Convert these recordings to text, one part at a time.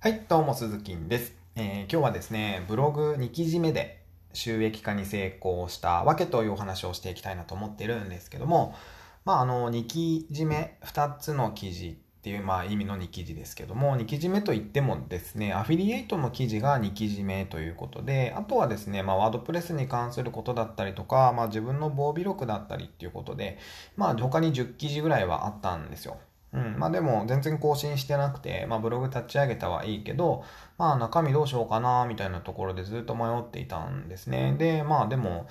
はい、どうも、鈴木です、えー、今日はですね、ブログ2記事目で収益化に成功したわけというお話をしていきたいなと思ってるんですけども、まあ、あの、2記事目、2つの記事っていう、まあ、意味の2記事ですけども、2記事目といってもですね、アフィリエイトの記事が2記事目ということで、あとはですね、まあ、ワードプレスに関することだったりとか、まあ、自分の防備力だったりっていうことで、まあ、他に10記事ぐらいはあったんですよ。うん。まあでも全然更新してなくて、まあブログ立ち上げたはいいけど、まあ中身どうしようかな、みたいなところでずっと迷っていたんですね。で、まあでも、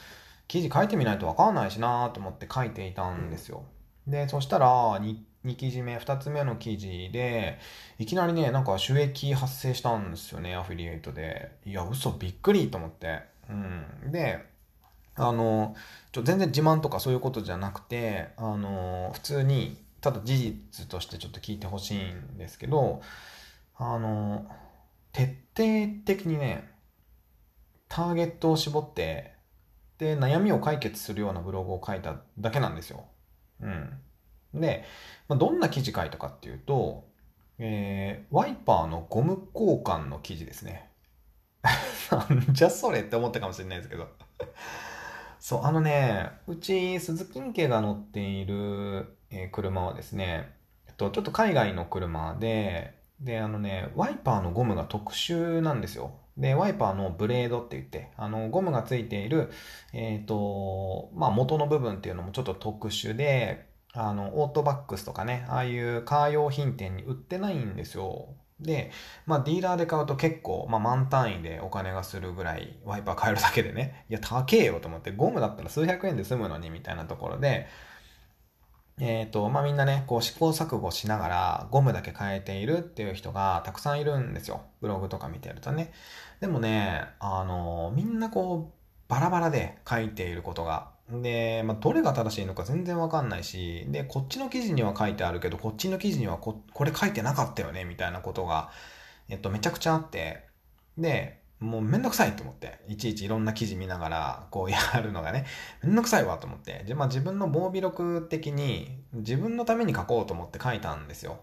記事書いてみないとわかんないしなと思って書いていたんですよ。で、そしたら2、2記事目、2つ目の記事で、いきなりね、なんか収益発生したんですよね、アフィリエイトで。いや、嘘、びっくりと思って。うん。で、あの、ちょ、全然自慢とかそういうことじゃなくて、あの、普通に、ただ事実としてちょっと聞いてほしいんですけど、あの、徹底的にね、ターゲットを絞って、で、悩みを解決するようなブログを書いただけなんですよ。うん。で、まあ、どんな記事書いたかっていうと、えー、ワイパーのゴム交換の記事ですね。なんじゃそれって思ったかもしれないですけどそう、あのね、うち鈴木家が乗っているえー、車はですね、えっと、ちょっと海外の車で、で、あのね、ワイパーのゴムが特殊なんですよ。で、ワイパーのブレードって言って、あの、ゴムがついている、えっ、と、まあ、元の部分っていうのもちょっと特殊で、あの、オートバックスとかね、ああいうカー用品店に売ってないんですよ。で、まあ、ディーラーで買うと結構、まあ、満単位でお金がするぐらい、ワイパー買えるだけでね、いや、高えよと思って、ゴムだったら数百円で済むのに、みたいなところで、えっ、ー、と、まあ、みんなね、こう試行錯誤しながらゴムだけ変えているっていう人がたくさんいるんですよ。ブログとか見てるとね。でもね、あの、みんなこう、バラバラで書いていることが。で、まあ、どれが正しいのか全然わかんないし、で、こっちの記事には書いてあるけど、こっちの記事にはこ、これ書いてなかったよね、みたいなことが、えっと、めちゃくちゃあって、で、もうめんどくさいと思って、いちいちいろんな記事見ながら、こうやるのがね、めんどくさいわと思って、じゃ、まあ自分の防備力的に、自分のために書こうと思って書いたんですよ。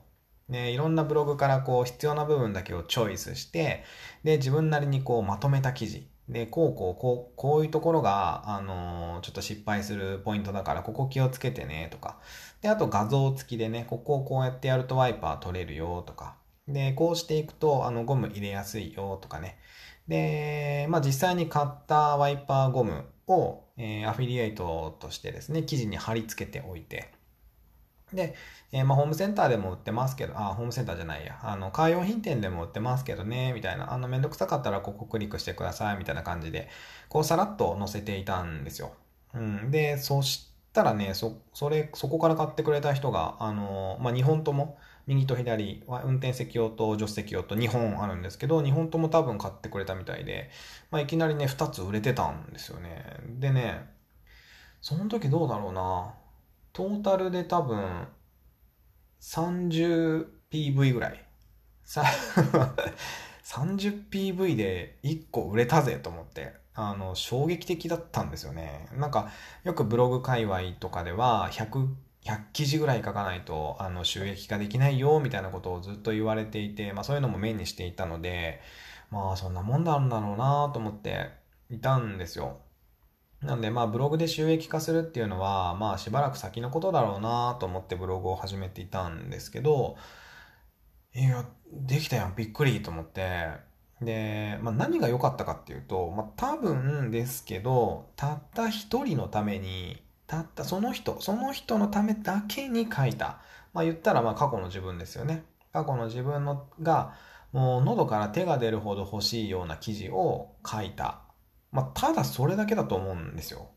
で、いろんなブログからこう必要な部分だけをチョイスして、で、自分なりにこうまとめた記事。で、こうこう、こう、こういうところが、あのー、ちょっと失敗するポイントだから、ここ気をつけてね、とか。で、あと画像付きでね、ここをこうやってやるとワイパー取れるよ、とか。で、こうしていくと、あの、ゴム入れやすいよ、とかね。で、まあ、実際に買ったワイパーゴムを、えー、アフィリエイトとしてですね、記事に貼り付けておいて、で、えー、まあ、ホームセンターでも売ってますけど、あ、ホームセンターじゃないや、あの、カー用品店でも売ってますけどね、みたいな、あの、めんどくさかったらここクリックしてください、みたいな感じで、こう、さらっと載せていたんですよ。うん。で、そしたらね、そ、それ、そこから買ってくれた人が、あの、まあ、2本とも、右と左は運転席用と助手席用と2本あるんですけど、2本とも多分買ってくれたみたいで、まあ、いきなりね、2つ売れてたんですよね。でね、その時どうだろうな。トータルで多分、30PV ぐらい。30PV で1個売れたぜと思って、あの、衝撃的だったんですよね。なんか、よくブログ界隈とかでは、100 100記事ぐらい書かないと、あの、収益化できないよ、みたいなことをずっと言われていて、まあそういうのも目にしていたので、まあそんなもんなんだろうなと思っていたんですよ。なんでまあブログで収益化するっていうのは、まあしばらく先のことだろうなと思ってブログを始めていたんですけど、いや、できたやん、びっくりと思って、で、まあ何が良かったかっていうと、まあ多分ですけど、たった一人のためにたったその人、その人のためだけに書いた。まあ言ったらまあ過去の自分ですよね。過去の自分のが、もう喉から手が出るほど欲しいような記事を書いた。まあただそれだけだと思うんですよ。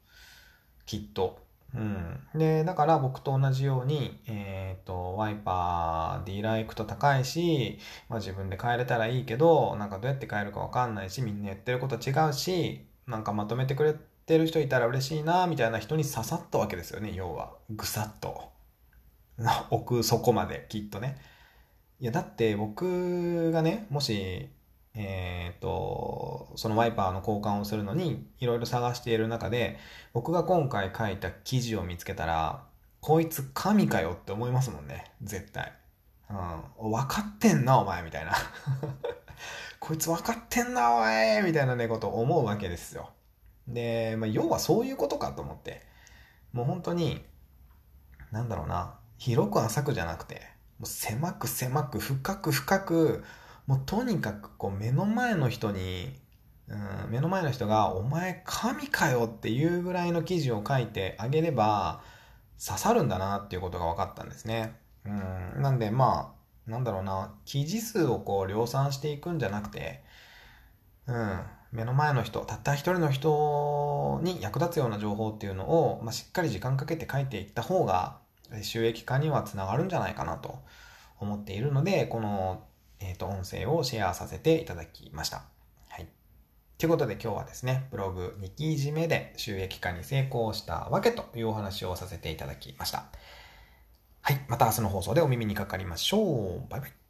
きっと。うん。で、だから僕と同じように、えっ、ー、と、ワイパー、ディーラー行くと高いし、まあ自分で変えれたらいいけど、なんかどうやって変えるかわかんないし、みんなやってること違うし、なんかまとめてくれてる人いたら嬉しいな、みたいな人に刺さったわけですよね、要は。ぐさっと。奥底まで、きっとね。いや、だって僕がね、もし、えっ、ー、と、そのワイパーの交換をするのに、いろいろ探している中で、僕が今回書いた記事を見つけたら、こいつ神かよって思いますもんね。絶対。うん。分かってんな、お前、みたいな。こいつ分かってんな、おいみたいなね、ことを思うわけですよ。で、まあ、要はそういうことかと思って。もう本当に、なんだろうな、広く浅くじゃなくて、もう狭く狭く深く深く、もうとにかくこう目の前の人に、うん、目の前の人が、お前神かよっていうぐらいの記事を書いてあげれば、刺さるんだなっていうことが分かったんですね。うん、なんでまあ、なんだろうな、記事数をこう量産していくんじゃなくて、うん、目の前の人、たった一人の人に役立つような情報っていうのを、まあ、しっかり時間かけて書いていった方が、収益化にはつながるんじゃないかなと思っているので、この、えっ、ー、と、音声をシェアさせていただきました。はい。ということで今日はですね、ブログ2記事目で収益化に成功したわけというお話をさせていただきました。はい。また明日の放送でお耳にかかりましょう。バイバイ。